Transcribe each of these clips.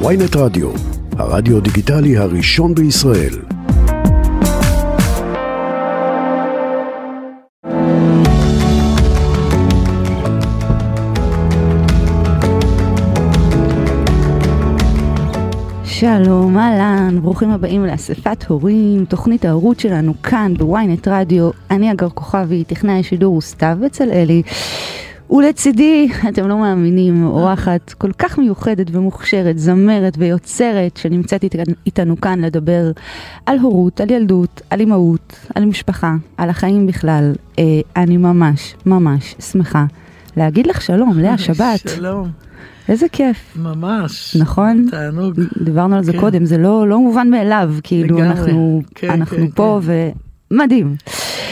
ויינט רדיו, הרדיו דיגיטלי הראשון בישראל. שלום, אהלן, ברוכים הבאים לאספת הורים, תוכנית ההורות שלנו כאן בוויינט רדיו. אני אגר כוכבי, טכנאי השידור הוא סתיו בצלאלי. ולצידי, אתם לא מאמינים, אורחת כל כך מיוחדת ומוכשרת, זמרת ויוצרת, שנמצאת איתנו כאן לדבר על הורות, על ילדות, על אימהות, על משפחה, על החיים בכלל. אה, אני ממש, ממש שמחה להגיד לך שלום, לאה שבת. שלום. איזה כיף. ממש. נכון? תענוג. דיברנו על זה כן. קודם, זה לא, לא מובן מאליו, כאילו לגמרי. אנחנו, כן, אנחנו כן, פה ומדהים.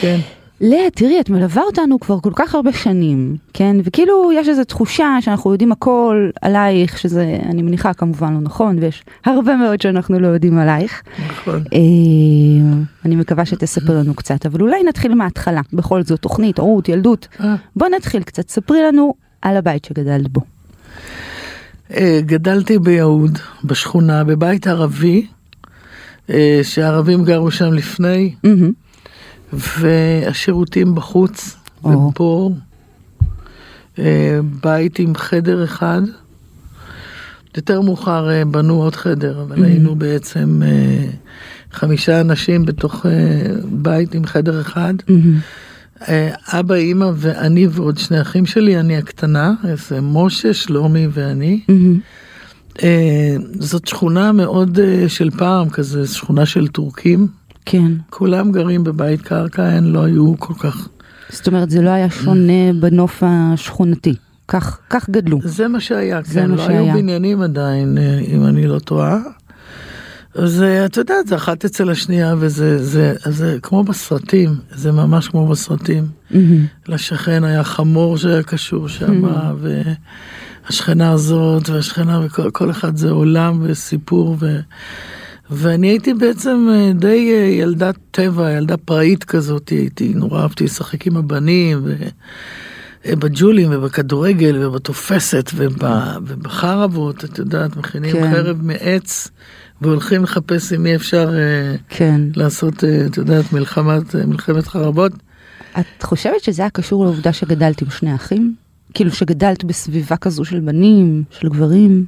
כן. לאה, תראי, את מלווה אותנו כבר כל כך הרבה שנים, כן? וכאילו יש איזו תחושה שאנחנו יודעים הכל עלייך, שזה, אני מניחה, כמובן לא נכון, ויש הרבה מאוד שאנחנו לא יודעים עלייך. נכון. אה, אני מקווה שתספר לנו קצת, אבל אולי נתחיל מההתחלה. בכל זאת, תוכנית, הורות, ילדות. אה, בוא נתחיל קצת, ספרי לנו על הבית שגדלת בו. אה, גדלתי ביהוד, בשכונה, בבית ערבי, אה, שהערבים גרו שם לפני, מהמם. והשירותים בחוץ, או. ופה אה, בית עם חדר אחד. יותר מאוחר אה, בנו עוד חדר, אבל Mhm. היינו בעצם אה, חמישה אנשים בתוך אה, בית עם חדר אחד. מהמם. אה, אבא, אימא ואני ועוד שני אחים שלי, אני הקטנה, זה משה, שלומי ואני. מהמם. אה, זאת שכונה מאוד אה, של פעם, כזה שכונה של טורקים. כן. כולם גרים בבית קרקע, הן לא היו כל כך... זאת אומרת, זה לא היה שונה בנוף השכונתי. כך, כך גדלו. זה מה שהיה, זה כן, מה לא שהיה. היו בניינים עדיין, אה, אם אני לא טועה. אז אה, את יודעת, זה אחת אצל השנייה, וזה זה, זה כמו בסרטים, זה ממש כמו בסרטים. לשכן היה חמור שהיה קשור שם, והשכנה הזאת והשכנה, וכל כל אחד זה עולם וסיפור, ו, ואני הייתי בעצם אה, די אה, ילדת טבע, ילדה פראית כזאת, הייתי, נורא אהבתי לשחק עם הבנים. אה, בג'ולים ובכדורגל ובתופסת וב, ובחרבות, את יודעת, מכינים כן. חרב מעץ והולכים לחפש עם מי אפשר כן. לעשות, את יודעת, מלחמת, מלחמת חרבות. את חושבת שזה היה קשור לעובדה שגדלת עם שני אחים? כאילו שגדלת בסביבה כזו של בנים, של גברים?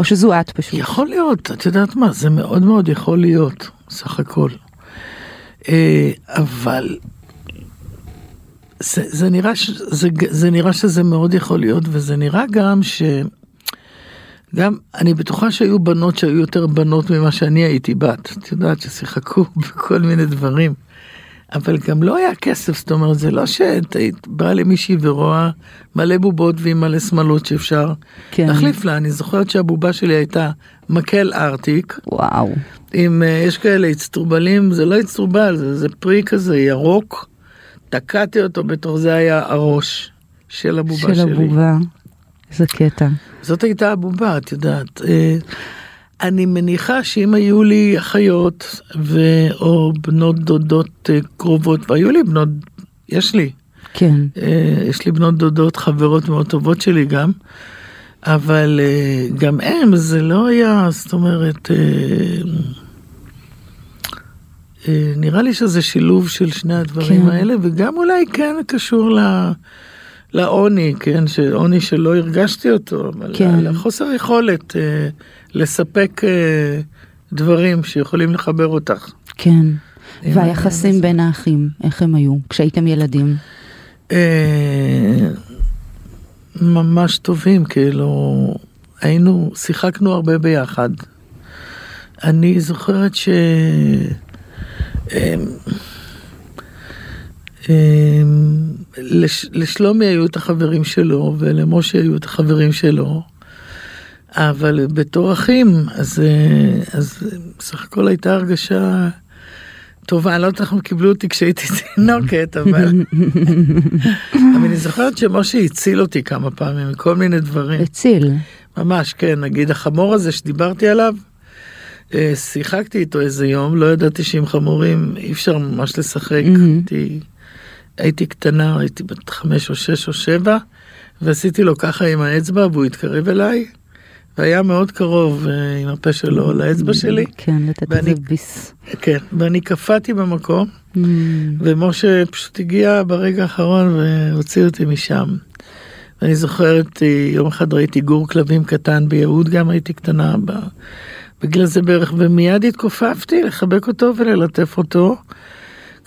או שזו את פשוט? יכול להיות, את יודעת מה, זה מאוד מאוד יכול להיות, סך הכל. אה, אבל זה, זה, נראה ש, זה, זה נראה שזה מאוד יכול להיות, וזה נראה גם ש... גם, אני בטוחה שהיו בנות שהיו יותר בנות ממה שאני הייתי בת, את יודעת, ששיחקו בכל מיני דברים. אבל גם לא היה כסף, זאת אומרת, זה לא שאת היית באה למישהי ורואה מלא בובות ועם מלא שמלות שאפשר כן. להחליף לה. אני זוכרת שהבובה שלי הייתה מקל ארטיק, וואו. עם, אה, יש כאלה אצטרובלים, זה לא אצטרובל, זה, זה פרי כזה ירוק, תקעתי אותו, בתוך זה היה הראש של הבובה של שלי. הבובה. איזה קטע. זאת הייתה הבובה, את יודעת. אני מניחה שאם היו לי אחיות ו... או בנות דודות אה, קרובות, והיו לי בנות, יש לי, כן. אה, יש לי בנות דודות חברות מאוד טובות שלי גם, אבל אה, גם הם זה לא היה, זאת אומרת, אה, אה, נראה לי שזה שילוב של שני הדברים כן. האלה, וגם אולי כן קשור ל... לעוני, כן, שעוני שלא הרגשתי אותו, אבל כן. לחוסר יכולת אה, לספק אה, דברים שיכולים לחבר אותך. כן. עם והיחסים העניין בין האחים, איך הם היו כשהייתם ילדים? אה, ממש טובים, כאילו, היינו, שיחקנו הרבה ביחד. אני זוכרת ש... אמ, לש- לשלומי היו את החברים שלו, ולמשה היו את החברים שלו, אבל בתור אחים, אז, אה, אז בסך הכל הייתה הרגשה טובה, אני לא יודעת איך הם קיבלו אותי כשהייתי תינוקת, אבל... אבל אני זוכרת שמשה הציל אותי כמה פעמים מכל מיני דברים. הציל. ממש, כן, נגיד החמור הזה שדיברתי עליו, אה, שיחקתי איתו איזה יום, לא ידעתי שעם חמורים אי אפשר ממש לשחק. מהמם. הייתי, קטנה, הייתי בת חמש או שש או שבע, ועשיתי לו ככה עם האצבע והוא התקרב אליי, והיה מאוד קרוב אה, עם הפה שלו לאצבע שלי. כן, לתת ואני- איזה ביס. כן, ואני קפאתי במקום, Mm, ומשה פשוט הגיע ברגע האחרון והוציא אותי משם. ואני זוכרת, אה, יום אחד ראיתי גור כלבים קטן ביהוד, גם הייתי קטנה. בגלל זה בערך, ומיד התכופפתי לחבק אותו וללטף אותו.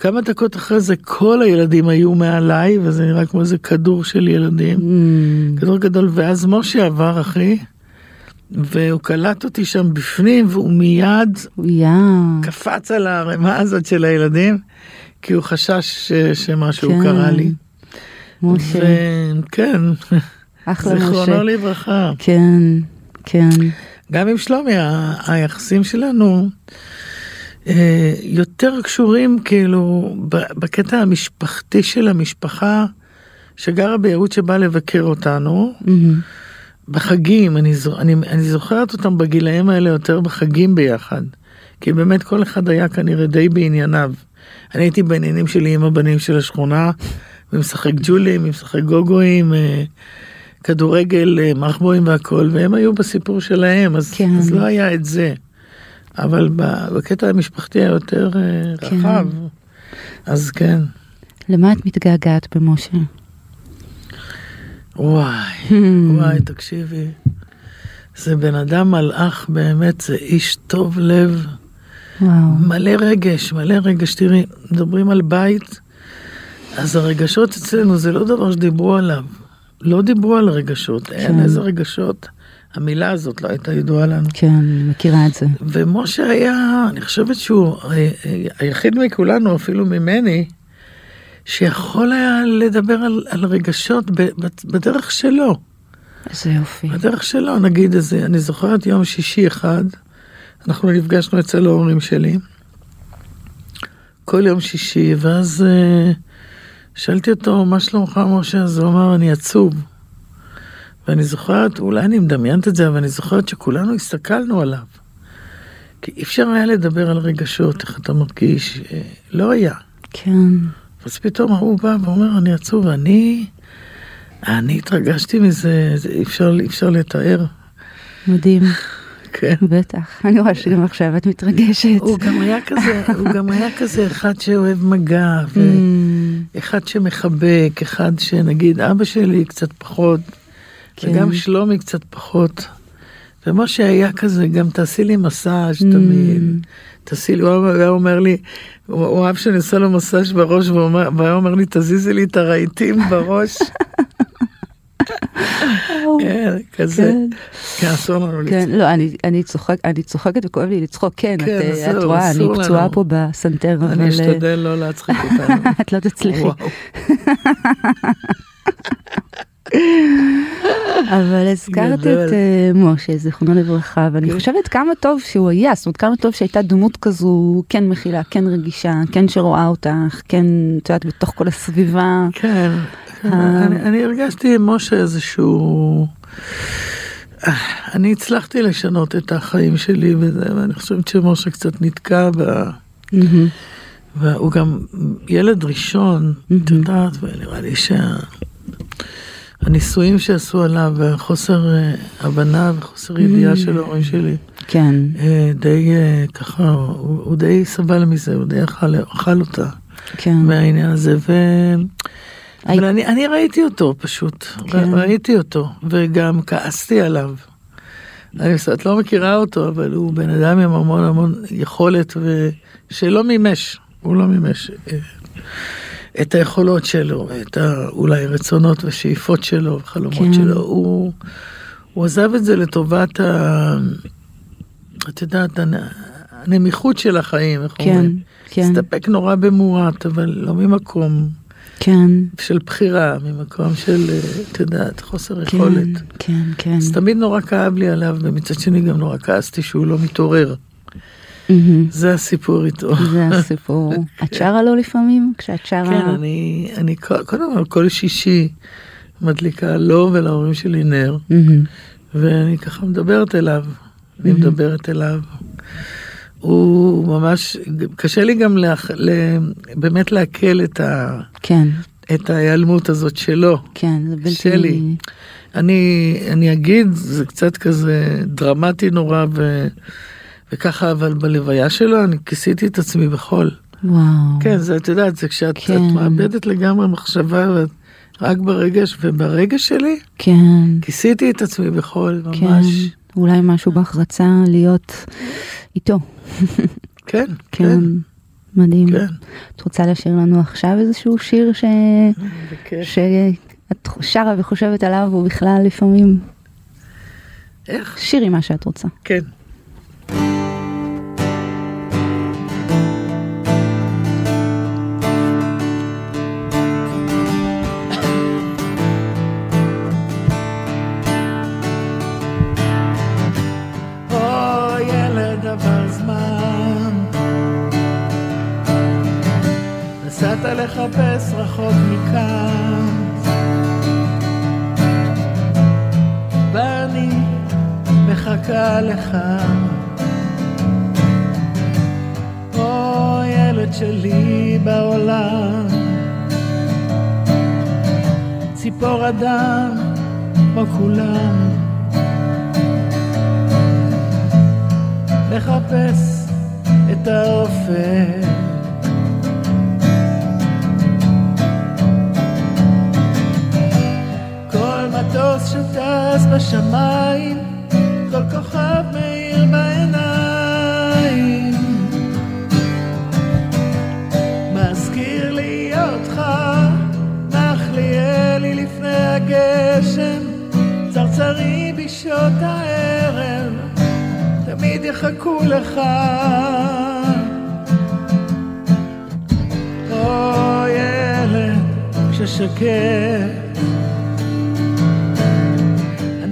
כמה דקות אחרי זה כל הילדים היו מעליי, וזה נראה כמו איזה כדור של ילדים. mm, כדור גדול, ואז משה עבר, אחי, והוא קלט אותי שם בפנים, והוא מיד יא, קפץ על הערימה הזאת של הילדים, כי הוא חשש ש- שמשהו כן. קרה לי. משה, וכן, אחלה זיכרונו משה. לברכה. כן, כן, גם עם שלומי, היחסים שלנו יותר קשורים כאילו בקטע המשפחתי של המשפחה שגרה ביהוד שבאה לבקר אותנו. מהמם, בחגים, אני, אני, אני זוכרת אותם בגילאים האלה יותר בחגים ביחד. כי באמת כל אחד היה כנראה די בענייניו. אני הייתי בעניינים שלי עם הבנים של השכונה, ומשחק ג'ולים, משחק גוגואים, אה, כדורגל, אה, מחבואים והכל, והם היו בסיפור שלהם, אז, כן. אז לא היה את זה. אבל בקטע המשפחתי היותר אה, כן. רחב, אז כן. למה את מתגעגעת במשה? וואי, וואי, תקשיבי. זה בן אדם מלאך באמת, זה איש טוב לב, וואו, מלא רגש, מלא רגש. תראי, מדברים על בית, אז הרגשות אצלנו זה לא דבר שדיברו עליו. לא דיברו על רגשות, אין כן. איזה רגשות. המילה הזאת לא הייתה ידועה לנו. כן, אני מכירה את זה. ומשה היה, אני חושבת שהוא ה- ה- היחיד מכולנו, אפילו ממני, שיכול היה לדבר על, על רגשות בדרך שלו. איזה יופי. בדרך שלו, נגיד איזה, אני זוכרת יום שישי אחד, אנחנו נפגשנו אצל ההורים שלי, כל יום שישי, ואז אה, שאלתי אותו, מה שלומך משה? אז הוא אמר, אני עצוב. ואני זוכרת, אולי אני מדמיינת את זה, אבל אני זוכרת שכולנו הסתכלנו עליו. כי אי אפשר היה לדבר על רגשות, איך אתה מרגיש, אה, לא היה. כן, אז פתאום הוא בא ואומר, אני עצוב, ואני, אני התרגשתי מזה, זה אי אפשר, אי אפשר לתאר. מדהים, כן. בטח. אני רואה שגם עכשיו את מתרגשת. הוא גם היה כזה, הוא גם היה כזה אחד שאוהב מגע, Mm, ואחד שמחבק, אחד שנגיד אבא שלי קצת פחות, כן. וגם שלומי קצת פחות. ומשה היה כזה, גם תעשי לי מסאז' Mm. תמיד. תעשי לי, הוא היה אומר לי, הוא אהב שאני עושה לו מסאז' בראש, והוא והיה אומר לי, תזיזי לי את הרהיטים בראש. כן, כזה. כן. כן, אסור לנו כן, לצחוק. לא, אני, אני, צוחק, אני צוחקת וכואב לי לצחוק, כן, כן, את, אה, רואה, אני פצועה. פה בסנטר, אבל אני אה, אשתדל לא להצחיק אותנו. את לא תצליחי. אבל הזכרת. את אה, משה, זיכרונו לברכה, ואני כן. חושבת כמה טוב שהוא היה, זאת אומרת כמה טוב שהייתה דמות כזו, כן מכילה, כן רגישה, כן שרואה אותך, כן, את יודעת, בתוך כל הסביבה. כן, אה. אני, הרגשתי עם משה איזשהו... אני הצלחתי לשנות את החיים שלי וזה, ואני חושבת שמשה קצת נתקע ב... והוא גם ילד ראשון, את. יודעת, ונראה לי שהניסויים שעשו עליו והחוסר אה, הבנה וחוסר ידיעה של ההורים שלי, כן, אה, די אה, ככה, הוא, הוא די סבל מזה, הוא די אכל, אכל אותה. כן, מהעניין הזה, ו... הי- אבל אני, אני ראיתי אותו פשוט, כן. ראיתי אותו, וגם כעסתי עליו. אני, את לא מכירה אותו, אבל הוא בן אדם עם המון המון יכולת, ושלא מימש, הוא לא מימש את היכולות שלו, את ה, אולי רצונות ושאיפות שלו, וחלומות כן. שלו. הוא, הוא עזב את זה לטובת ה... את יודעת, הנ- הנמיכות של החיים, איך כן, אומרים? כן, הסתפק נורא במועט, אבל לא ממקום כן, של בחירה, ממקום של, אה, את יודעת, חוסר כן, יכולת. כן, כן. אז תמיד נורא כאב לי עליו, ומצד שני גם נורא כעסתי שהוא לא מתעורר. מהמם. זה הסיפור איתו. זה הסיפור. את שרה לו לפעמים? כשאת שרה... כן, אני, אני קודם כל כל שישי מדליקה לו ולהורים שלי נר, מהמם. ואני ככה מדברת אליו, אני מדברת אליו. הוא ממש, קשה לי גם להח, ל, באמת לעכל את, ה, כן, את ההיעלמות הזאת שלו. כן, זה בלתי... שלי. אני, אני אגיד, זה קצת כזה דרמטי נורא, ו, וככה, אבל בלוויה שלו אני כיסיתי את עצמי בחול. וואו. כן, זה, את יודעת, זה כשאת כן. מאבדת לגמרי מחשבה, ואת רק ברגש, וברגש שלי, כן, כיסיתי את עצמי בחול, כן. ממש. אולי משהו בך רצה להיות איתו. כן, כן, כן, מדהים. כן. את רוצה לשיר לנו עכשיו איזשהו שיר ש... בכיף. שאת שרה וחושבת עליו, או בכלל לפעמים? איך? שירי מה שאת רוצה. כן.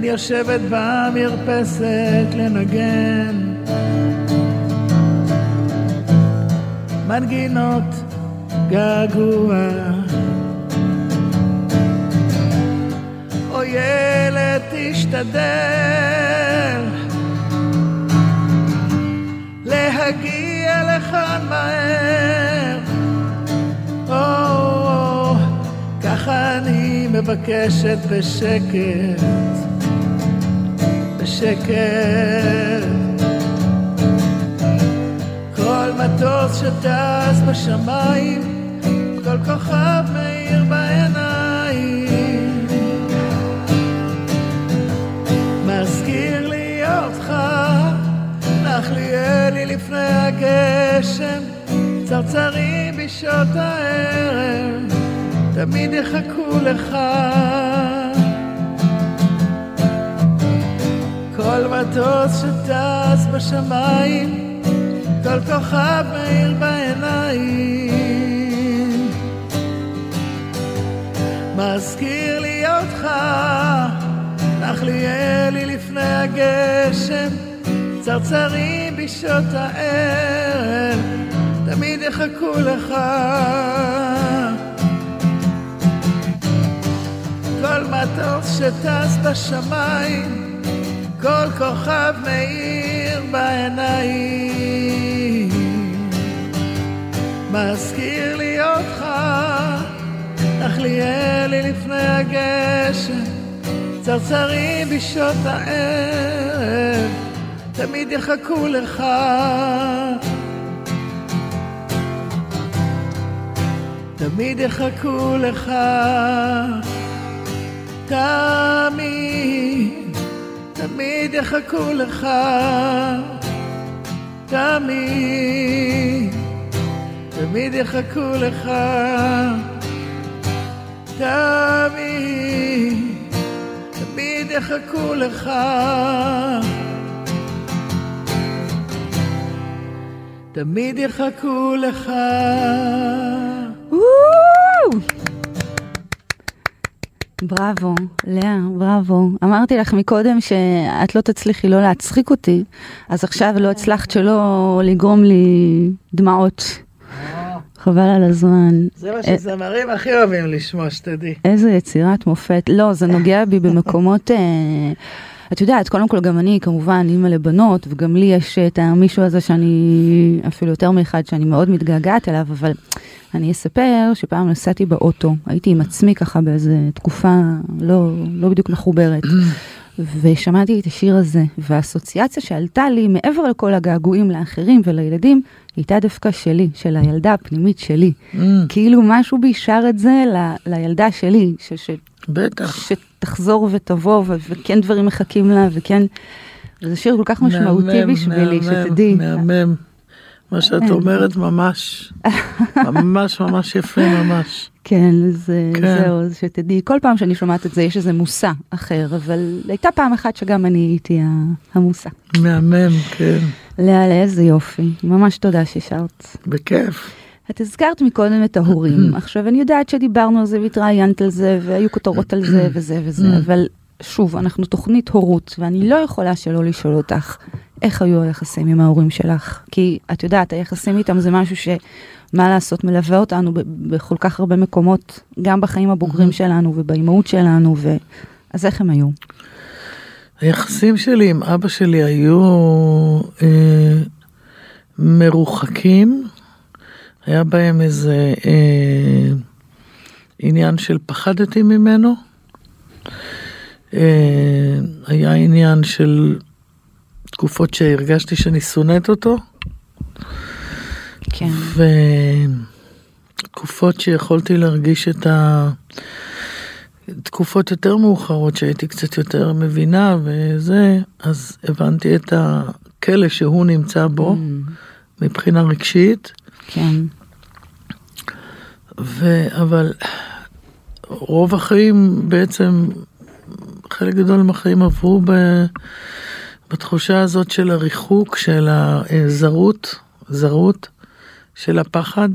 אני יושבת במרפסת לנגן מנגינות געגוע. או ילד תשתדל להגיע לכאן מהר. או, ככה אני מבקשת בשקט, בשקט. כל מטוס שטס בשמיים, כל כוכב מאיר בעיניים. מזכיר לי אותך, נח לי אלי לפני הגשם, צרצרים בשעות הערב, תמיד יחכו לך. כל מטוס שטס בשמיים, כל כוכב מאיר בעיניים. מזכיר לי אותך, נח לי אלי לפני הגשם, צרצרים בשעות הערב, תמיד יחכו לך. כל מטוס שטס בשמיים, כל כוכב מאיר בעיניים. מזכיר לי אותך, נח לי אלי לפני הגשם, צרצרים בשעות הערב, תמיד יחכו לך. תמיד יחכו לך. תמיד, תמיד יחכו לך. תמיד, תמיד יחכו לך. תמיד, תמיד יחכו לך. תמיד יחכו לך. בראבו, לאה, בראבו. אמרתי לך מקודם שאת לא תצליחי לא להצחיק אותי, אז עכשיו לא הצלחת שלא לגרום לי דמעות. חבל על הזמן. זה מה אה, שזמרים הכי אוהבים לשמוע, שתדעי. איזה יצירת מופת. לא, זה נוגע בי במקומות... את יודעת, קודם כל גם אני כמובן אימא לבנות, וגם לי יש את המישהו הזה שאני, אפילו יותר מאחד, שאני מאוד מתגעגעת אליו, אבל אני אספר שפעם נסעתי באוטו, הייתי עם עצמי ככה באיזה תקופה לא, לא בדיוק מחוברת. ושמעתי את השיר הזה, והאסוציאציה שעלתה לי, מעבר לכל הגעגועים לאחרים ולילדים, הייתה דווקא שלי, של הילדה הפנימית שלי. Mm. כאילו משהו בי שר את זה ל, לילדה שלי, ש, ש, בטח. שתחזור ותבוא, ו, וכן דברים מחכים לה, וכן... זה שיר כל כך משמעותי מהמם, בשבילי, מהמם, שתדעי. מהמם. מה שאת כן. אומרת ממש, ממש ממש יפה ממש. כן, זה, כן. זהו, אז שתדעי, כל פעם שאני שומעת את זה יש איזה מושא אחר, אבל הייתה פעם אחת שגם אני הייתי המושא. מהמם, כן, לאה, איזה יופי, ממש תודה ששרת. בכיף. את הזכרת מקודם את ההורים, עכשיו אני יודעת שדיברנו על זה והתראיינת על זה, והיו כותרות על זה וזה וזה, אבל שוב, אנחנו תוכנית הורות, ואני לא יכולה שלא לשאול אותך, איך היו היחסים עם ההורים שלך? כי את יודעת, היחסים איתם זה משהו ש... מה לעשות, מלווה אותנו בכל כך הרבה מקומות, גם בחיים הבוגרים שלנו ובאימהות שלנו, ו... אז איך הם היו? היחסים שלי עם אבא שלי היו אה, מרוחקים, היה בהם איזה אה, עניין של פחדתי ממנו, היה עניין של תקופות שהרגשתי שאני שונאת אותו, כן. ותקופות שיכולתי להרגיש את ה... תקופות יותר מאוחרות שהייתי קצת יותר מבינה וזה, אז הבנתי את הכלא שהוא נמצא בו מבחינה רגשית, כן. ו... אבל רוב החיים בעצם, חלק גדול מהחיים עברו ב... בתחושה הזאת של הריחוק, של הזרות, זרות, של הפחד.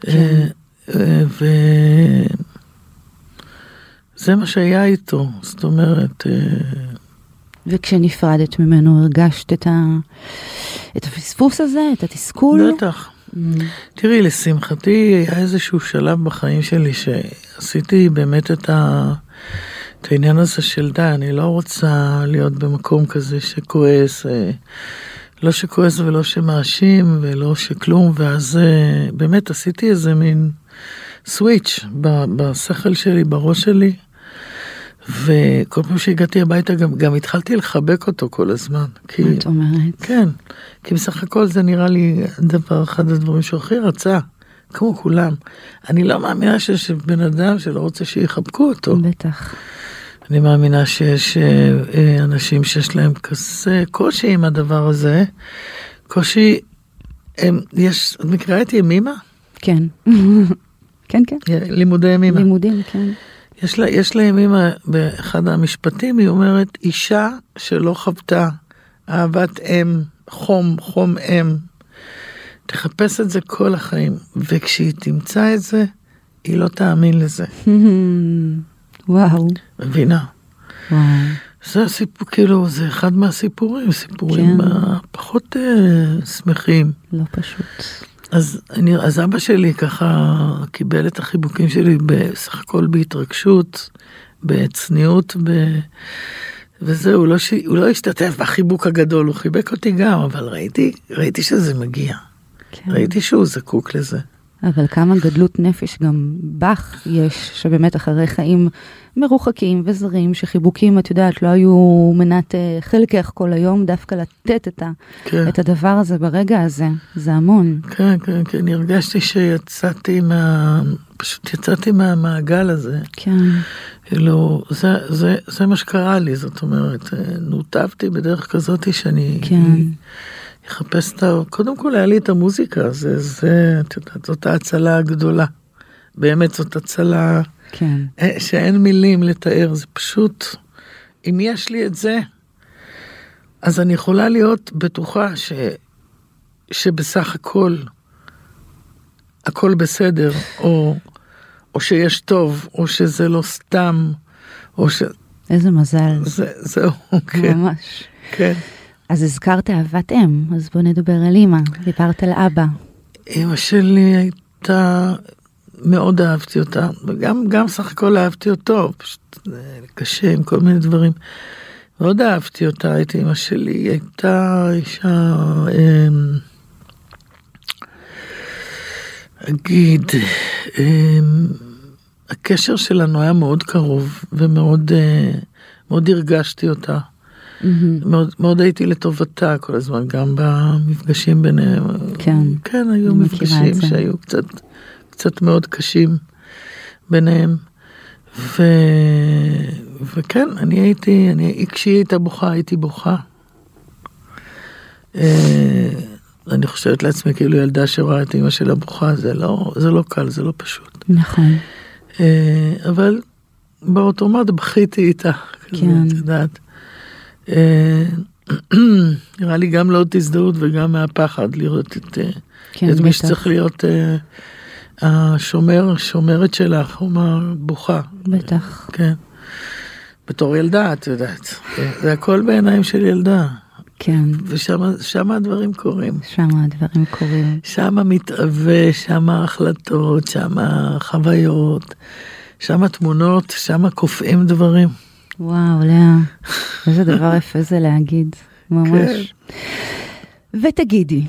כן. אה, ו... זה מה שהיה איתו, זאת אומרת, אה, וכשנפרדת ממנו הרגשת את, ה... את הפספוס הזה, את התסכול? בטח. תראי, לשמחתי היה איזשהו שלב בחיים שלי שעשיתי באמת את, ה... את העניין הזה של די, אני לא רוצה להיות במקום כזה שכועס, אה, לא שכועס ולא שמאשים ולא שכלום, ואז אה, באמת עשיתי איזה מין סוויץ' בשכל שלי, בראש שלי. וכל פעם שהגעתי הביתה גם, גם התחלתי לחבק אותו כל הזמן. כי, מה את אומרת? כן, כי בסך הכל זה נראה לי דבר, אחד הדברים שהוא הכי רצה, כמו כולם. אני לא מאמינה שיש בן אדם שלא רוצה שיחבקו אותו. בטח. אני מאמינה שיש אה, אה, אנשים שיש להם כזה קושי עם הדבר הזה. קושי, הם, יש, את מכירה את ימימה? כן. כן, כן. לימודי ימימה. לימודים, כן. יש לה, יש לה ימימה, באחד המשפטים היא אומרת, אישה שלא חוותה אהבת אם, חום, חום אם, תחפש את זה כל החיים, וכשהיא תמצא את זה, היא לא תאמין לזה. וואו. מבינה? וואו. זה הסיפור, כאילו, זה אחד מהסיפורים, סיפורים כן. פחות אה, שמחים. לא פשוט. אז, אני, אז אבא שלי ככה קיבל את החיבוקים שלי בסך הכל בהתרגשות, בצניעות, ב... וזהו, לא ש... הוא לא השתתף בחיבוק הגדול, הוא חיבק אותי גם, אבל ראיתי, ראיתי שזה מגיע. כן. ראיתי שהוא זקוק לזה. אבל כמה גדלות נפש גם בך יש, שבאמת אחרי חיים מרוחקים וזרים, שחיבוקים, את יודעת, לא היו מנת אה, חלקך כל היום, דווקא לתת את, ה, כן, את הדבר הזה ברגע הזה, זה המון. כן, כן, כן, הרגשתי שיצאתי מה... פשוט יצאתי מהמעגל הזה. כן, כאילו, זה, זה, זה מה שקרה לי, זאת אומרת, אה, נותבתי בדרך כזאת שאני כן. אחפש את ה... קודם כל היה לי את המוזיקה, זה, זה, את יודעת, זאת ההצלה הגדולה. באמת זאת הצלה כן, שאין מילים לתאר, זה פשוט, אם יש לי את זה, אז אני יכולה להיות בטוחה ש, שבסך הכל, הכל בסדר, או, או שיש טוב, או שזה לא סתם, או ש... איזה מזל, זה, זהו, כן, ממש. כן. אז הזכרת אהבת אם, אז בוא נדבר על אימא, דיברת על אבא. אמא שלי הייתה, מאוד אהבתי אותה, וגם גם סך הכל אהבתי אותו, פשוט אה, קשה עם כל מיני דברים. מאוד אהבתי אותה, את אמא שלי, היא הייתה אישה, אמ, אגיד, אמ, הקשר שלנו היה מאוד קרוב ומאוד אה, הרגשתי אותה. מאוד, מאוד הייתי לטובתה כל הזמן, גם במפגשים ביניהם. כן. כן, היו מפגשים. שהיו קצת, קצת מאוד קשים ביניהם. ו... וכן, אני הייתי, אני, כשהיא הייתה בוכה, הייתי בוכה. אה, אני חושבת לעצמי, כאילו ילדה שרואה את אמא שלה בוכה, זה לא, זה לא קל, זה לא פשוט. נכון. אה, אבל באוטומט בכיתי איתה, כן. את יודעת. אה, נראה לי גם לעוד הזדהות וגם מהפחד לראות את, אה, כן, את מי. שצריך להיות אה, השומר, שומרת שלך, כלומר בוכה. בטח. כן. בתור ילדה, את יודעת. זה הכל בעיניים של ילדה. כן. ושם הדברים קורים. שם הדברים קורים. שם מתהווה, שם ההחלטות, שם החוויות, שם התמונות, שם קופאים דברים. וואו, לאה, איזה דבר יפה זה להגיד, ממש. ותגידי,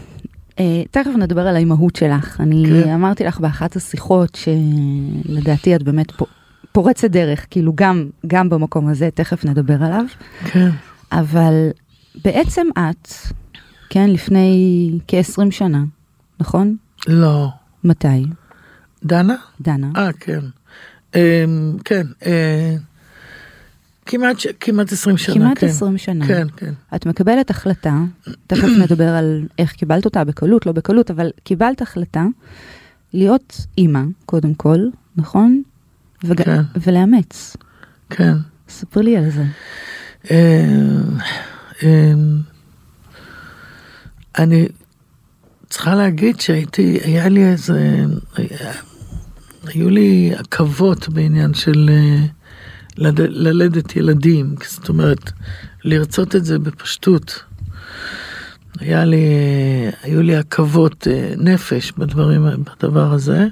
אה, תכף נדבר על האימהות שלך. אני כן. אמרתי לך באחת השיחות שלדעתי את באמת פו- פורצת דרך, כאילו גם, גם במקום הזה, תכף נדבר עליו. כן. אבל בעצם את, כן, לפני כ-20 שנה, נכון? לא. מתי? דנה? דנה. אה, כן. אה, כן. אה, כמעט, כמעט 20 שנה. כמעט כן. 20 שנה. כן, כן. את מקבלת החלטה, תכף נדבר על איך קיבלת אותה, בקלות, לא בקלות, אבל קיבלת החלטה להיות אימא, קודם כל, נכון? וג... כן. ולאמץ. כן. ספרי לי על זה. אה, אה, אני צריכה להגיד שהייתי, היה לי איזה, היה- היו לי עכבות בעניין של אה, לד- ללדת ילדים, זאת אומרת, לרצות את זה בפשטות. היה לי, היו לי עכבות אה, נפש בדברים, בדבר הזה.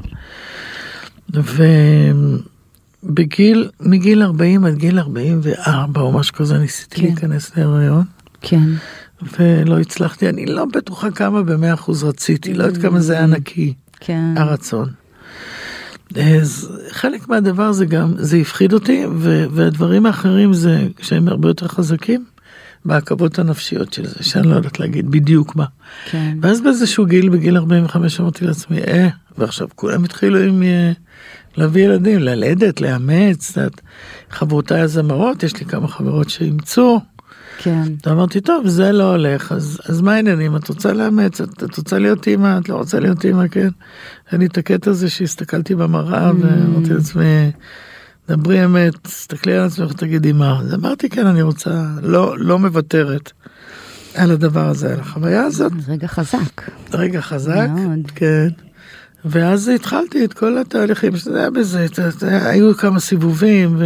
ובגיל, מגיל 40 עד גיל 44 או משהו כזה ניסיתי כן. להיכנס להיריון. כן, ולא הצלחתי, אני לא בטוחה כמה במאה אחוז רציתי, לא יודעת כמה זה היה נקי, כן. הרצון. חלק מהדבר זה גם, זה הפחיד אותי, ו- והדברים האחרים זה שהם הרבה יותר חזקים, בעכבות הנפשיות של זה, שאני לא יודעת להגיד בדיוק מה. כן. ואז באיזשהו גיל, בגיל 45, אמרתי לעצמי, אה, ועכשיו כולם התחילו עם אה, להביא ילדים, ללדת, לאמץ, את חברותיי הזמרות, יש לי כמה חברות שאימצו. כן. אמרתי, טוב, זה לא הולך, אז, אז מה העניינים? את רוצה לאמץ? את, את רוצה להיות אימא? את לא רוצה להיות אימא? כן. היה לי את הקטע הזה שהסתכלתי במראה ואמרתי לעצמי, דברי אמת, תסתכלי על עצמך, תגידי מה. אז אמרתי, כן, אני רוצה, לא, לא מוותרת על הדבר הזה, על החוויה הזאת. רגע חזק. רגע חזק, מאוד. כן. ואז התחלתי את כל התהליכים שזה היה בזה, היו כמה סיבובים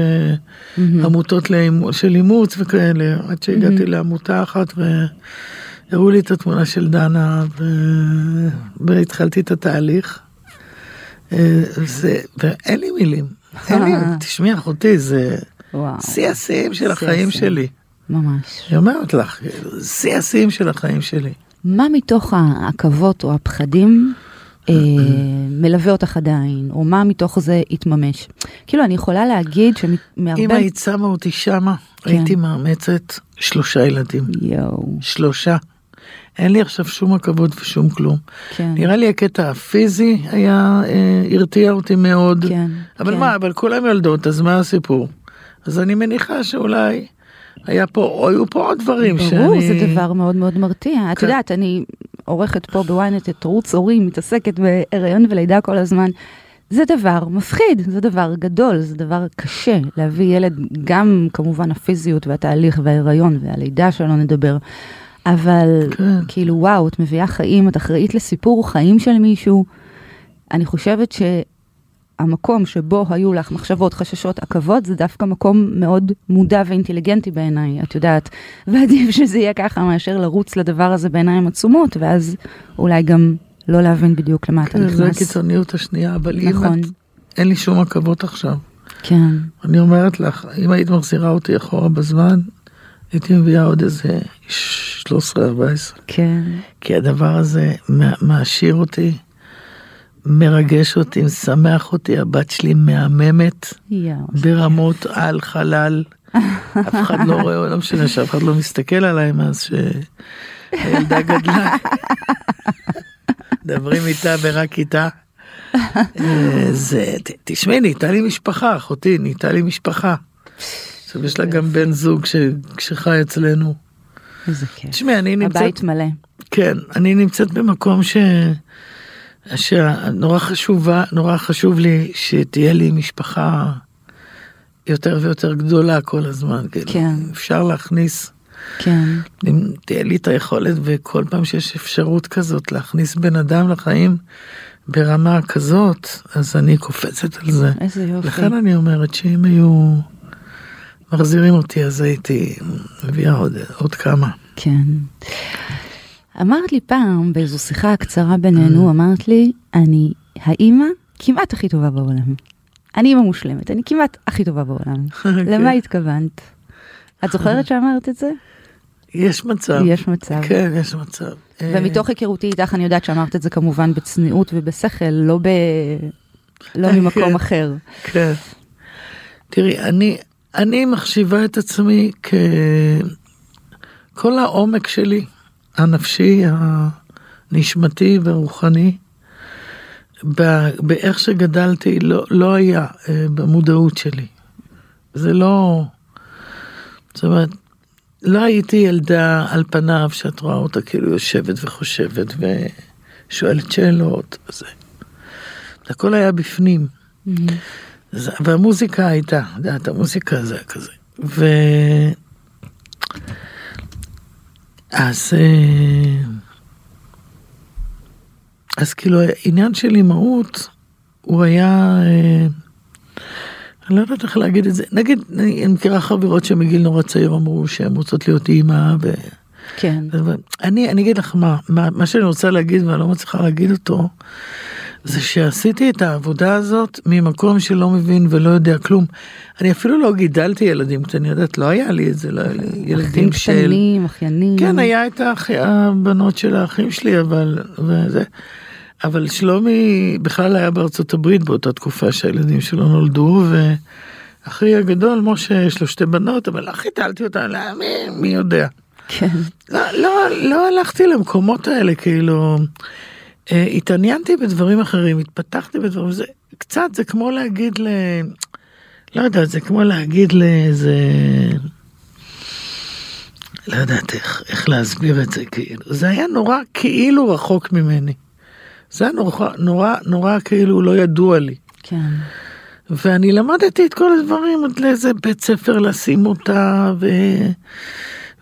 ועמותות לאימו- של אימוץ וכאלה, עד שהגעתי לעמותה אחת והראו לי את התמונה של דנה ו- והתחלתי את התהליך. אה, זה, ואין לי מילים, אין לי, תשמעי אחותי, זה. שיא השיאים של החיים. שלי. ממש. אני אומרת לך, שיא השיאים של החיים שלי. מה מתוך העכבות או הפחדים אה, מלווה אותך עדיין, או מה מתוך זה התממש? כאילו, אני יכולה להגיד שמהרבה... אם היית שמה אותי שמה, כן. הייתי מאמצת שלושה ילדים. יואו, שלושה. אין לי עכשיו שום עכבות ושום כלום. כן. נראה לי הקטע הפיזי היה, אה, הרתיע אותי מאוד. כן, אבל כן. מה, אבל כולם ילדות, אז מה הסיפור? אז אני מניחה שאולי היה פה, היו פה עוד דברים שאני... ברור, זה דבר מאוד מאוד מרתיע. את כן. יודעת, אני עורכת פה בוויינט את ערוץ הורים, מתעסקת בהיריון ולידה כל הזמן. זה דבר מפחיד, זה דבר גדול, זה דבר קשה להביא ילד, גם כמובן הפיזיות והתהליך וההיריון והלידה שלא נדבר. אבל כן. כאילו וואו, את מביאה חיים, את אחראית לסיפור חיים של מישהו. אני חושבת שהמקום שבו היו לך מחשבות, חששות, עכבות, זה דווקא מקום מאוד מודע ואינטליגנטי בעיניי, את יודעת. ועדיף שזה יהיה ככה מאשר לרוץ לדבר הזה בעיניים עצומות, ואז אולי גם לא להבין בדיוק למה אתה כן, זה נכנס. הקיצוניות השנייה, אבל אם נכון. את... אין לי שום עכבות עכשיו. כן, אני אומרת לך, אם היית מחזירה אותי אחורה בזמן, הייתי מביאה עוד איזה 13-14. כן. כי הדבר הזה מע- מעשיר אותי, מרגש אותי, משמח אותי, הבת שלי מהממת. ברמות על חלל. אף אחד לא רואה, לא משנה שאף אחד לא מסתכל עליי מאז שהילדה גדלה. מדברים איתה ורק איתה. אה, זה, תשמעי, נהייתה לי משפחה, אחותי, נהייתה לי משפחה. עכשיו יש לה גם בן זוג שחי אצלנו. איזה כיף. תשמעי, אני נמצאת... הבית מלא. כן, אני נמצאת במקום ש... שנורא חשובה, נורא חשוב לי שתהיה לי משפחה יותר ויותר גדולה כל הזמן. כאילו, כן. אפשר להכניס, כן. אם תהיה לי את היכולת וכל פעם שיש אפשרות כזאת להכניס בן אדם לחיים ברמה כזאת, אז אני קופצת על זה. איזה יופי. לכן אני אומרת שאם היו מחזירים אותי אז הייתי מביאה עוד, עוד כמה. כן. אמרת לי פעם, באיזו שיחה קצרה. בינינו, אמרת לי, אני האימא כמעט הכי טובה בעולם. אני אימא מושלמת, אני כמעט הכי טובה בעולם. למה התכוונת? את זוכרת שאמרת את זה? יש מצב. יש מצב. כן, יש מצב. אה, ומתוך היכרותי איתך אני יודעת שאמרת את זה כמובן בצניעות ובשכל, לא ב... לא כן. ממקום אחר. כן. תראי, אני, אני מחשיבה את עצמי כ... כל העומק שלי, הנפשי, הנשמתי והרוחני, באיך שגדלתי, לא, לא היה אה, במודעות שלי. זה לא... זאת אומרת, לא הייתי ילדה על פניו שאת רואה אותה כאילו יושבת וחושבת ושואלת שאלות. וזה. הכל היה בפנים. זה- והמוזיקה הייתה, את יודעת, המוזיקה זה כזה. ו... אז... אה, אז כאילו העניין של אימהות הוא היה... אה, אני לא יודעת איך להגיד את זה. נגיד, אני אני מכירה חברות שמגיל נורא צעיר אמרו שהן רוצות להיות אימא. ו... כן. אני, אני אגיד לך מה, מה, מה שאני רוצה להגיד ואני לא מצליחה להגיד אותו, זה שעשיתי את העבודה הזאת ממקום שלא מבין ולא יודע כלום. אני אפילו לא גידלתי ילדים קטנים, יודעת, לא היה לי את זה, לא היה לי אחים ילדים של... קטנים, אחיינים. כן, היה את האח... הבנות של האחים שלי, אבל... וזה... אבל שלומי בכלל היה בארצות הברית באותה תקופה שהילדים שלו נולדו, ואחי הגדול, משה, יש לו שתי בנות, אבל לא חיתלתי אותן, לא, מי, מי יודע. כן. לא, לא, לא הלכתי למקומות האלה, כאילו, התעניינתי בדברים אחרים, התפתחתי בדברים, זה קצת, זה כמו להגיד ל... לא יודעת, זה כמו להגיד לאיזה... לא יודעת איך, איך להסביר את זה, כאילו. זה היה נורא כאילו רחוק ממני. זה היה נורא, נורא, נורא כאילו לא ידוע לי. כן. ואני למדתי את כל הדברים, עוד לאיזה בית ספר לשים אותה, ו...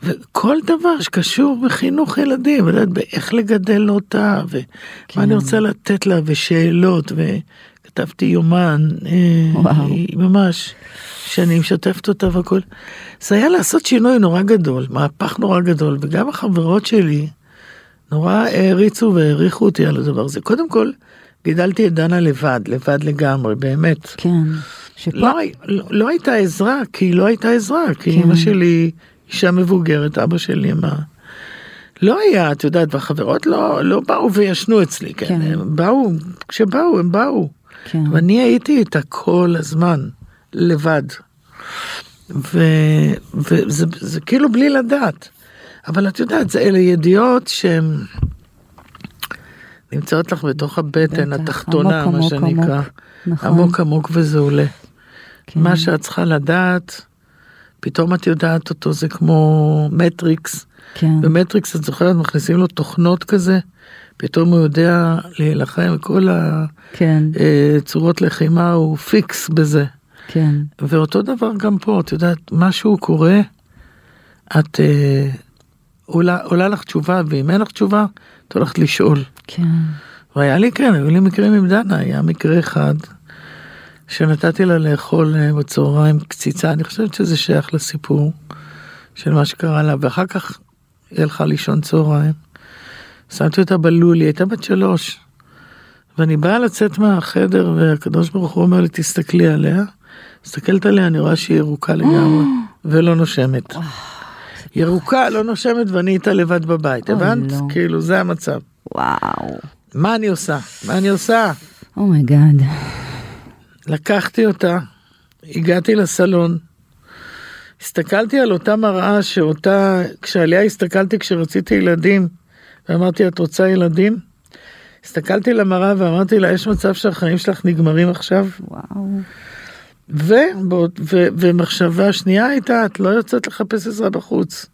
וכל דבר שקשור בחינוך ילדים, יודעת, באיך לגדל אותה, ומה כן. אני רוצה לתת לה, ושאלות, וכתבתי יומן, אה, וואו. ממש, שאני משתפת אותה והכל. זה היה לעשות שינוי נורא גדול, מהפך נורא גדול, וגם החברות שלי נורא העריצו והעריכו אותי על הדבר הזה. קודם כל, גידלתי את דנה לבד, לבד לגמרי, באמת. כן. שפה... לא, לא, לא הייתה עזרה, כי היא לא הייתה עזרה, כי כן. אמא שלי אישה מבוגרת, אבא שלי מה... לא היה, את יודעת, והחברות לא, לא באו וישנו אצלי, כן, כן. הם באו, כשבאו הם באו, כן. ואני הייתי איתה כל הזמן, לבד. ו, וזה זה כאילו בלי לדעת. אבל את יודעת, זה אלה ידיעות שהן נמצאות לך בתוך הבטן בטח, התחתונה, עמוק, מה עמוק, שנקרא. עמוק. נכון. עמוק עמוק וזה עולה. כן. מה שאת צריכה לדעת, פתאום את יודעת אותו, זה כמו מטריקס. כן. במטריקס את זוכרת, מכניסים לו תוכנות כזה, פתאום הוא יודע להילחם, כל כך. הצורות לחימה הוא פיקס בזה. כן. ואותו דבר גם פה, את יודעת, משהו קורה, את אה, עולה, עולה לך תשובה, ואם אין לך תשובה, את הולכת לשאול. כן. והיה לי כן, היו לי מקרים עם דנה, היה מקרה אחד שנתתי לה לאכול אה, בצהריים קציצה, אני חושבת שזה שייך לסיפור של מה שקרה לה, ואחר כך היא הלכה לישון צהריים. שמתי אותה בלול, היא הייתה בת שלוש. ואני באה לצאת מהחדר והקדוש ברוך הוא אומר לי תסתכלי עליה. מסתכלת עליה אני רואה שהיא ירוקה לגמרי ולא נושמת. זה ירוקה, לא נושמת ואני איתה לבד בבית, הבנת? לא. כאילו זה המצב. וואו. מה אני עושה? מה אני עושה? oh my god. לקחתי אותה, הגעתי לסלון, הסתכלתי על אותה מראה שאותה, כשעליה הסתכלתי כשרציתי ילדים, ואמרתי, את רוצה ילדים? הסתכלתי למראה ואמרתי לה, יש מצב שהחיים שלך נגמרים עכשיו? וואו. ובעוד- ו, ומחשבה שנייה הייתה, את לא יוצאת לחפש עזרה בחוץ.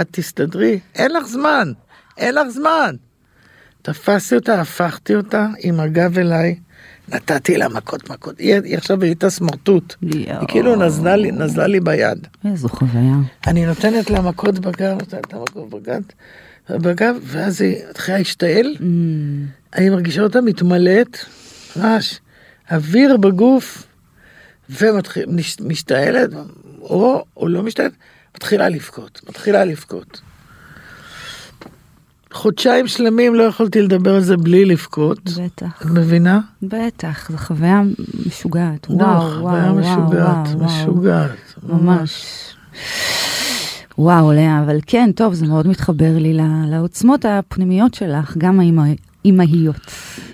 את תסתדרי, אין לך זמן, אין לך זמן. תפסתי אותה, הפכתי אותה עם הגב אליי, נתתי לה מכות מכות. היא, היא עכשיו הייתה סמרטוט. היא כאילו נזלה לי, נזלה לי ביד. איזו חוויה. אני נותנת לה מכות בגב, נותנת לה מכות בגב, בגב, ואז היא התחילה להשתעל. Mm, אני מרגישה אותה מתמלאת, ממש, אוויר בגוף, ומשתעלת, או, או לא משתעלת, מתחילה לבכות, מתחילה לבכות. חודשיים שלמים לא יכולתי לדבר על זה בלי לבכות, בטח. את מבינה? בטח, זו חוויה משוגעת. לא, וואו, חוויה וואו, משוגעת, וואו, וואו. משוגעת. ממש. וואו, לאה, אבל כן, טוב, זה מאוד מתחבר לי לעוצמות הפנימיות שלך, גם האמא- אימהיות.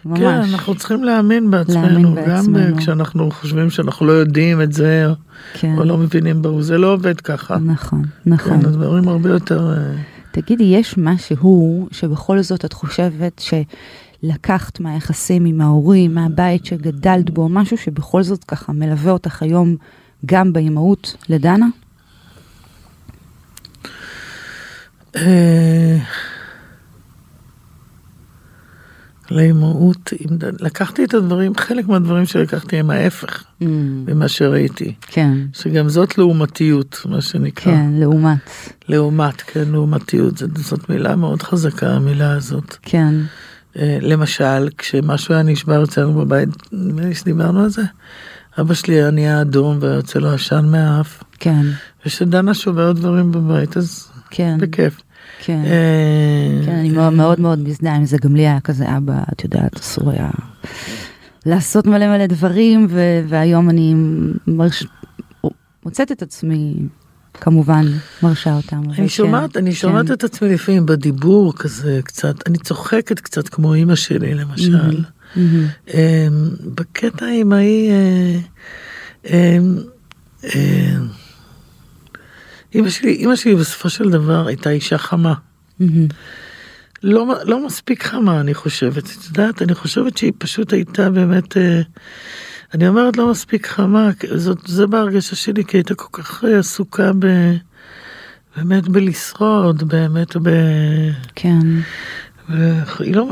ממש. כן, אנחנו צריכים להאמין בעצמנו, להאמין גם בעצמנו. כשאנחנו חושבים שאנחנו לא יודעים את זה, כן, או לא מבינים בו, זה לא עובד ככה. נכון, נכון. כן, הדברים הרבה יותר... אה, תגידי, יש משהו שבכל זאת את חושבת שלקחת מהיחסים עם ההורים, מהבית שגדלת בו, משהו שבכל זאת ככה מלווה אותך היום גם באימהות לדנה? לאימהות, לקחתי את הדברים, חלק מהדברים שלקחתי הם ההפך Mm, ממה שראיתי, כן, שגם זאת לעומתיות, מה שנקרא. כן, לעומת, לעומת, כן, לעומתיות, זאת, זאת מילה מאוד חזקה, המילה הזאת. כן, אה, למשל, כשמשהו היה נשבר אצלנו בבית, נדמה לי שדיברנו על זה, אבא שלי היה נהיה אדום ויוצא לו עשן מהאף, כן, וכשדנה שוברת דברים בבית, אז כן, בכיף. כן. אה, כן, אני מאוד מאוד מאוד מזדהה עם זה, גם לי היה כזה אבא, את יודעת, אסור היה לעשות מלא מלא דברים, והיום אני. מוצאת את עצמי, כמובן, מרשה אותם. אני כן, שומעת, אני שומעת כן. את עצמי לפעמים בדיבור כזה קצת, אני צוחקת קצת כמו אימא שלי למשל. אה, בקטע עם ההיא, אה, אה, אה, אימא שלי, אימא שלי בסופו של דבר הייתה אישה חמה. מהמם. לא, לא מספיק חמה אני חושבת, את יודעת, אני חושבת שהיא פשוט הייתה באמת, אה, אני אומרת לא מספיק חמה, זאת, זה בהרגשה שלי, כי הייתה כל כך אה, עסוקה ב... באמת בלשרוד, באמת ב... כן, והיא לא...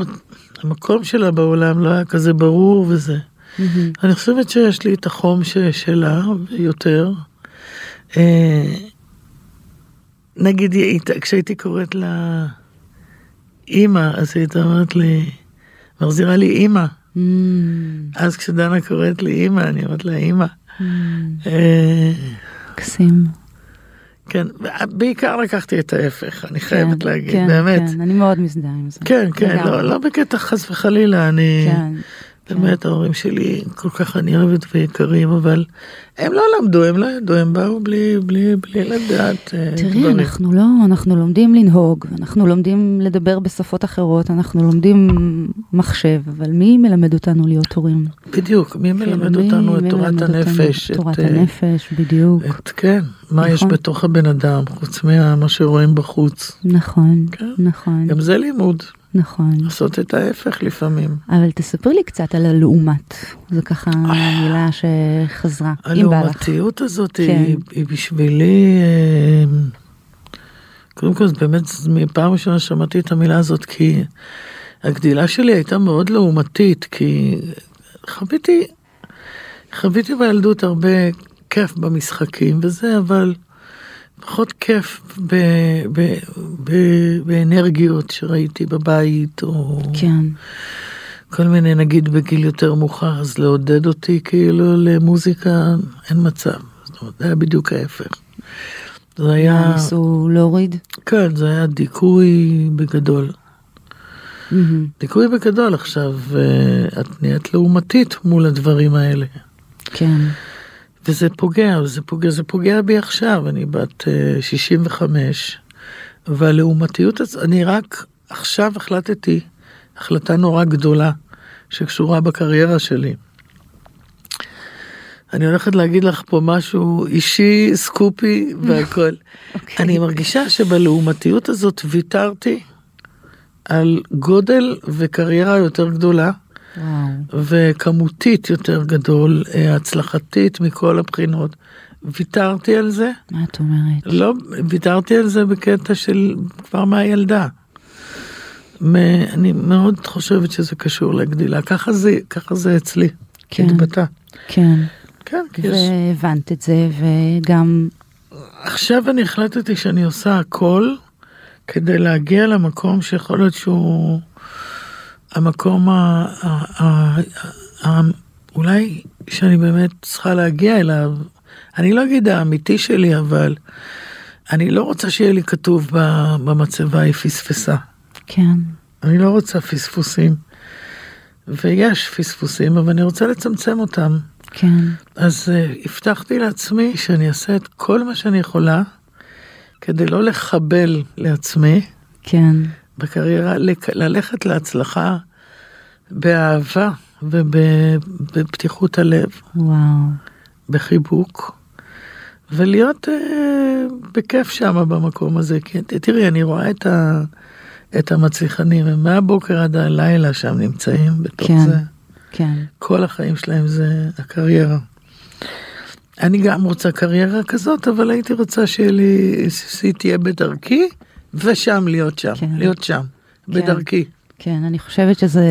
המקום שלה בעולם לא היה כזה ברור וזה. מהמם. אני חושבת שיש לי את החום ש- שלה, יותר. אה, נגיד, כשהייתי קוראת לה אימא, אז היא הייתה אומרת לי, מחזירה לי אימא. מהמם. אז כשדנה קוראת לי אימא, אני אומרת לה אימא. מהמם. אה, מקסים. כן, בעיקר לקחתי את ההפך, אני חייבת כן, להגיד, כן, באמת. כן, אני מאוד מזדהה עם זה. כן, כן. לא, לא בקטע חס וחלילה, אני... כן, באמת, ההורים שלי כל כך אני אוהבת ויקרים, אבל הם לא למדו, הם לא ידעו, הם באו בלי, בלי, בלי לדעת אה, תראי, דברים. אנחנו לא, אנחנו לומדים לנהוג, אנחנו לומדים לדבר בשפות אחרות, אנחנו לומדים מחשב, אבל מי מלמד אותנו להיות הורים? בדיוק, מי מלמד כאילו, מי- אותנו את תורת מלמד הנפש? את תורת אה, הנפש, בדיוק. את, כן, מה יש נכון. בתוך הבן אדם, חוץ ממה שרואים בחוץ. נכון, כן. נכון, גם זה לימוד, נכון. לעשות את ההפך לפעמים. אבל תספרי לי קצת על הלעומת, זו ככה מילה שחזרה, אם בא לך. הלעומתיות הזאת כן. היא, היא בשבילי, אה, קודם כל, באמת, מפעם ראשונה שמעתי את המילה הזאת, כי הגדילה שלי הייתה מאוד לעומתית, כי חוויתי, חוויתי בילדות הרבה כיף במשחקים וזה, אבל פחות כיף ב, ב, ב, באנרגיות שראיתי בבית, או כן, כל מיני, נגיד בגיל יותר מאוחר, אז לעודד אותי כאילו למוזיקה, אין מצב. זאת אומרת, זה היה בדיוק ההפך. זה היה, ניסו להוריד. כן, זה היה דיכוי בגדול. מהמם. דיכוי בגדול עכשיו, אה, את נהיית לעומתית מול הדברים האלה. כן, וזה פוגע, זה פוגע, זה פוגע בי עכשיו, אני בת אה, 65, והלעומתיות הזאת, אני רק עכשיו החלטתי החלטה נורא גדולה שקשורה בקריירה שלי. אני הולכת להגיד לך פה משהו אישי, סקופי והכל. okay. אוקיי. אני מרגישה שבלעומתיות הזאת ויתרתי על גודל וקריירה יותר גדולה. וואו. וכמותית יותר גדול, אה, הצלחתית מכל הבחינות. ויתרתי על זה. מה את אומרת? לא, ויתרתי על זה בקטע של כבר מהילדה. אני מאוד חושבת שזה קשור לגדילה, ככה זה, ככה זה אצלי, כן. התבטא. כן. כן, כי יש... והבנת את זה, וגם... עכשיו אני החלטתי שאני עושה הכל כדי להגיע למקום שיכול להיות שהוא המקום ה... ה... ה... ה... אולי שאני באמת צריכה להגיע אליו. אני לא אגיד האמיתי שלי, אבל אני לא רוצה שיהיה לי כתוב במצבה היא פספסה. כן. אני לא רוצה פספוסים. ויש פספוסים, אבל אני רוצה לצמצם אותם. כן. אז uh, הבטחתי לעצמי שאני אעשה את כל מה שאני יכולה כדי לא לחבל לעצמי כן. בקריירה, ללכת להצלחה באהבה ובפתיחות הלב, וואו. בחיבוק, ולהיות uh, בכיף שם במקום הזה. כי תראי, אני רואה את, ה, את המצליחנים, הם מהבוקר עד הלילה שם נמצאים בתוך כן. זה. כן. כל החיים שלהם זה הקריירה. אני גם רוצה קריירה כזאת, אבל הייתי רוצה שיהיה לי, שהיא תהיה בדרכי, ושם להיות שם, כן. להיות שם, בדרכי. כן, אני חושבת שזה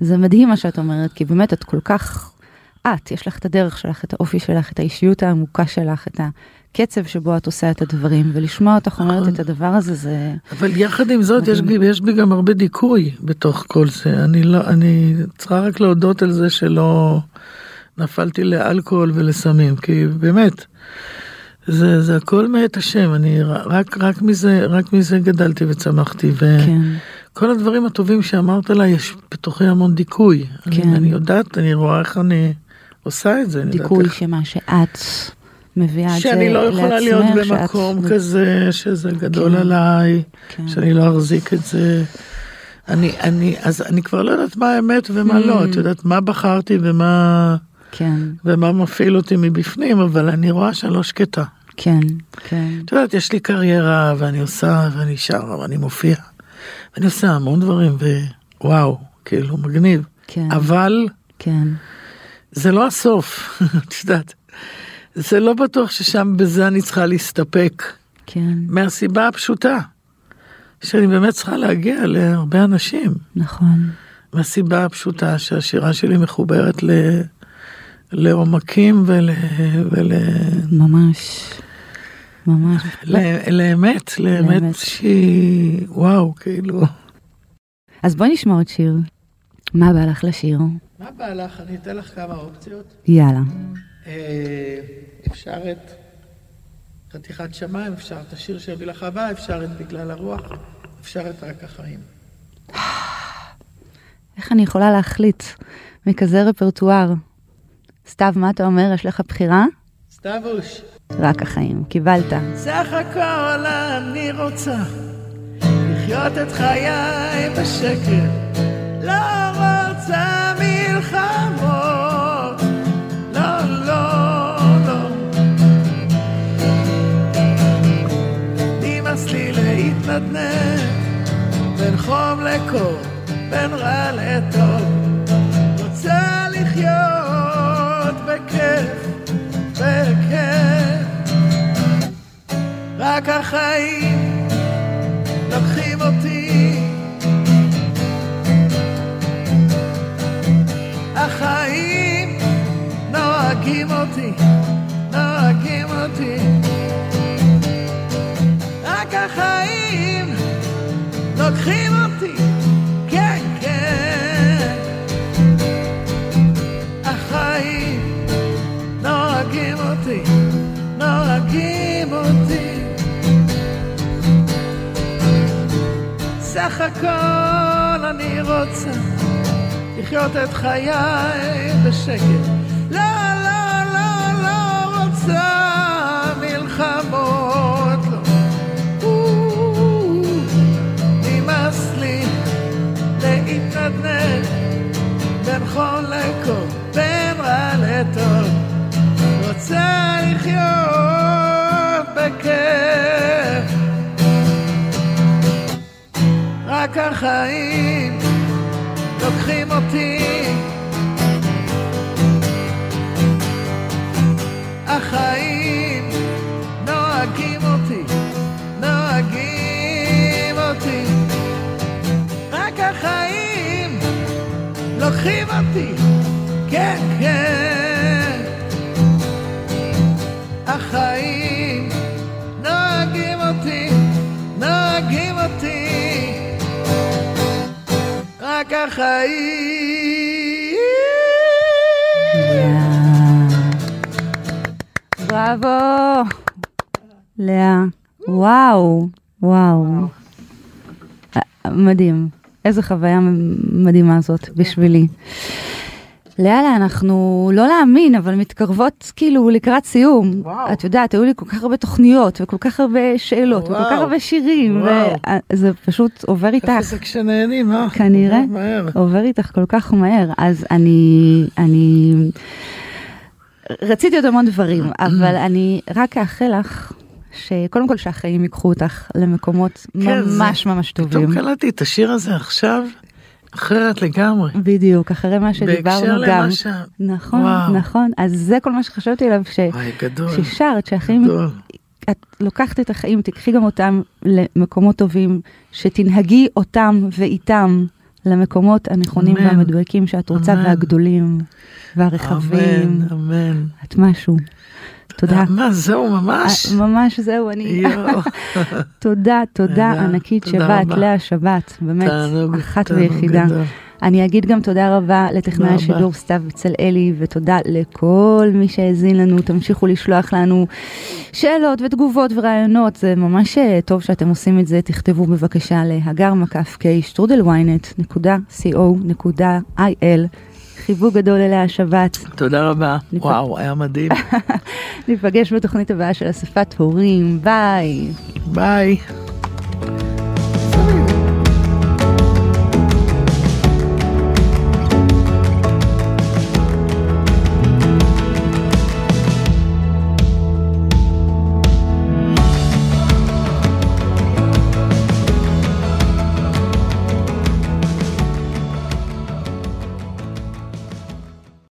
זה מדהים מה שאת אומרת, כי באמת את כל כך, את, יש לך את הדרך שלך, את האופי שלך, את האישיות העמוקה שלך, את הקצב שבו את עושה את הדברים, ולשמוע אותך אומרת נכון. את הדבר הזה, זה... אבל יחד עם זאת, יש. בי- יש בי גם הרבה דיכוי בתוך כל זה. אני לא, אני צריכה רק להודות על זה שלא נפלתי לאלכוהול ולסמים, כי באמת, זה, זה הכל מאת השם, אני רק, רק מזה, רק מזה גדלתי וצמחתי. ו... כן, הדברים הטובים שאמרת לה, יש בתוכי המון דיכוי. כן. אני, אני יודעת, אני רואה איך אני עושה את זה. דיכוי שמה שאת מביאה את זה שאני לא יכולה להיות לעצמך, שאת- במקום כזה, שזה גדול כן. עליי, כן. שאני לא אחזיק את זה. אני, אני, אז אני כבר לא יודעת מה האמת ומה לא, Mm. את יודעת מה בחרתי ומה, כן, ומה מפעיל אותי מבפנים, אבל אני רואה שאני לא שקטה. כן, כן, את יודעת, יש לי קריירה, ואני עושה, ואני שרה, ואני מופיע, ואני עושה המון דברים, ווואו, כאילו, מגניב. כן, אבל כן, זה לא הסוף, את יודעת. זה לא בטוח ששם בזה אני צריכה להסתפק, כן, מהסיבה הפשוטה, שאני באמת צריכה להגיע להרבה אנשים. נכון, מהסיבה הפשוטה שהשירה שלי מחוברת ל... לעומקים ול... ול... ממש, ממש. ל... לאמת, לאמת. שהיא, וואו, כאילו. אז בואי נשמע עוד שיר. מה בא לך לשיר? מה בא לך? אני אתן לך כמה אופציות. יאללה. אה, אפשר את חתיכת שמיים, אפשר את השיר שיביא לך הבא, אפשר את בגלל הרוח, אפשר את רק החיים. איך אני יכולה להחליט מכזה רפרטואר? סתיו, מה אתה אומר? יש לך בחירה? סתיווש. רק החיים. קיבלת. סך הכל אני רוצה לחיות את חיי בשקט, לא רוצה מלחמות, לא, לא, לא. נמאס לי להתנדנד בין חום לקור, בין רע לטוב. החיים לוקחים אותי. החיים נוהגים אותי, נוהגים אותי. רק החיים לוקחים אותי, כן, כן. החיים רק החיים. בראבו. לאה. וואו. וואו. אה, מדהים. איזה חוויה מדהימה זאת בשבילי. לאללה, אנחנו לא להאמין, אבל מתקרבות כאילו לקראת סיום. וואו. את יודעת, היו לי כל כך הרבה תוכניות, וכל כך הרבה שאלות, וכל וואו. כך הרבה שירים. וזה פשוט עובר איתך. זה כשנהנים, אה? כנראה. מהר. עובר איתך כל כך מהר, אז אני, אני, רציתי עוד המון דברים, אבל אני רק אאחל לך, שקודם כל שהחיים ייקחו אותך למקומות כן, זה- ממש ממש טובים. פתאום קלטתי את השיר הזה עכשיו, אחרת לגמרי. בדיוק, אחרי מה בהקשר שדיברנו גם. למה ש... נכון, וואו. נכון, אז זה כל מה שחשבתי עליו, ש... וואי, גדול. ששרת, שהחיים, גדול. את לוקחת את החיים, תקחי גם אותם למקומות טובים, שתנהגי אותם ואיתם למקומות הנכונים אמן. והמדויקים שאת רוצה, אמן. והגדולים, והרחבים. אמן, אמן. את משהו. תודה. מה, זהו ממש? אה, ממש זהו, אני... תודה, תודה ענקית שבאת, רבה. לאה שבת, באמת, אחת ויחידה. אני אגיד גם תודה רבה לטכנאי. השידור סתיו בצלאלי, ותודה לכל מי שהאזין לנו, תמשיכו לשלוח לנו שאלות ותגובות ורעיונות, זה ממש אה, טוב שאתם עושים את זה, תכתבו בבקשה להגר מקף k שטרודלוויינט.co.il חיבוק גדול אליה השבת, תודה רבה. נפ- וואו, היה מדהים. ניפגש בתוכנית הבאה של אספת הורים, ביי. ביי.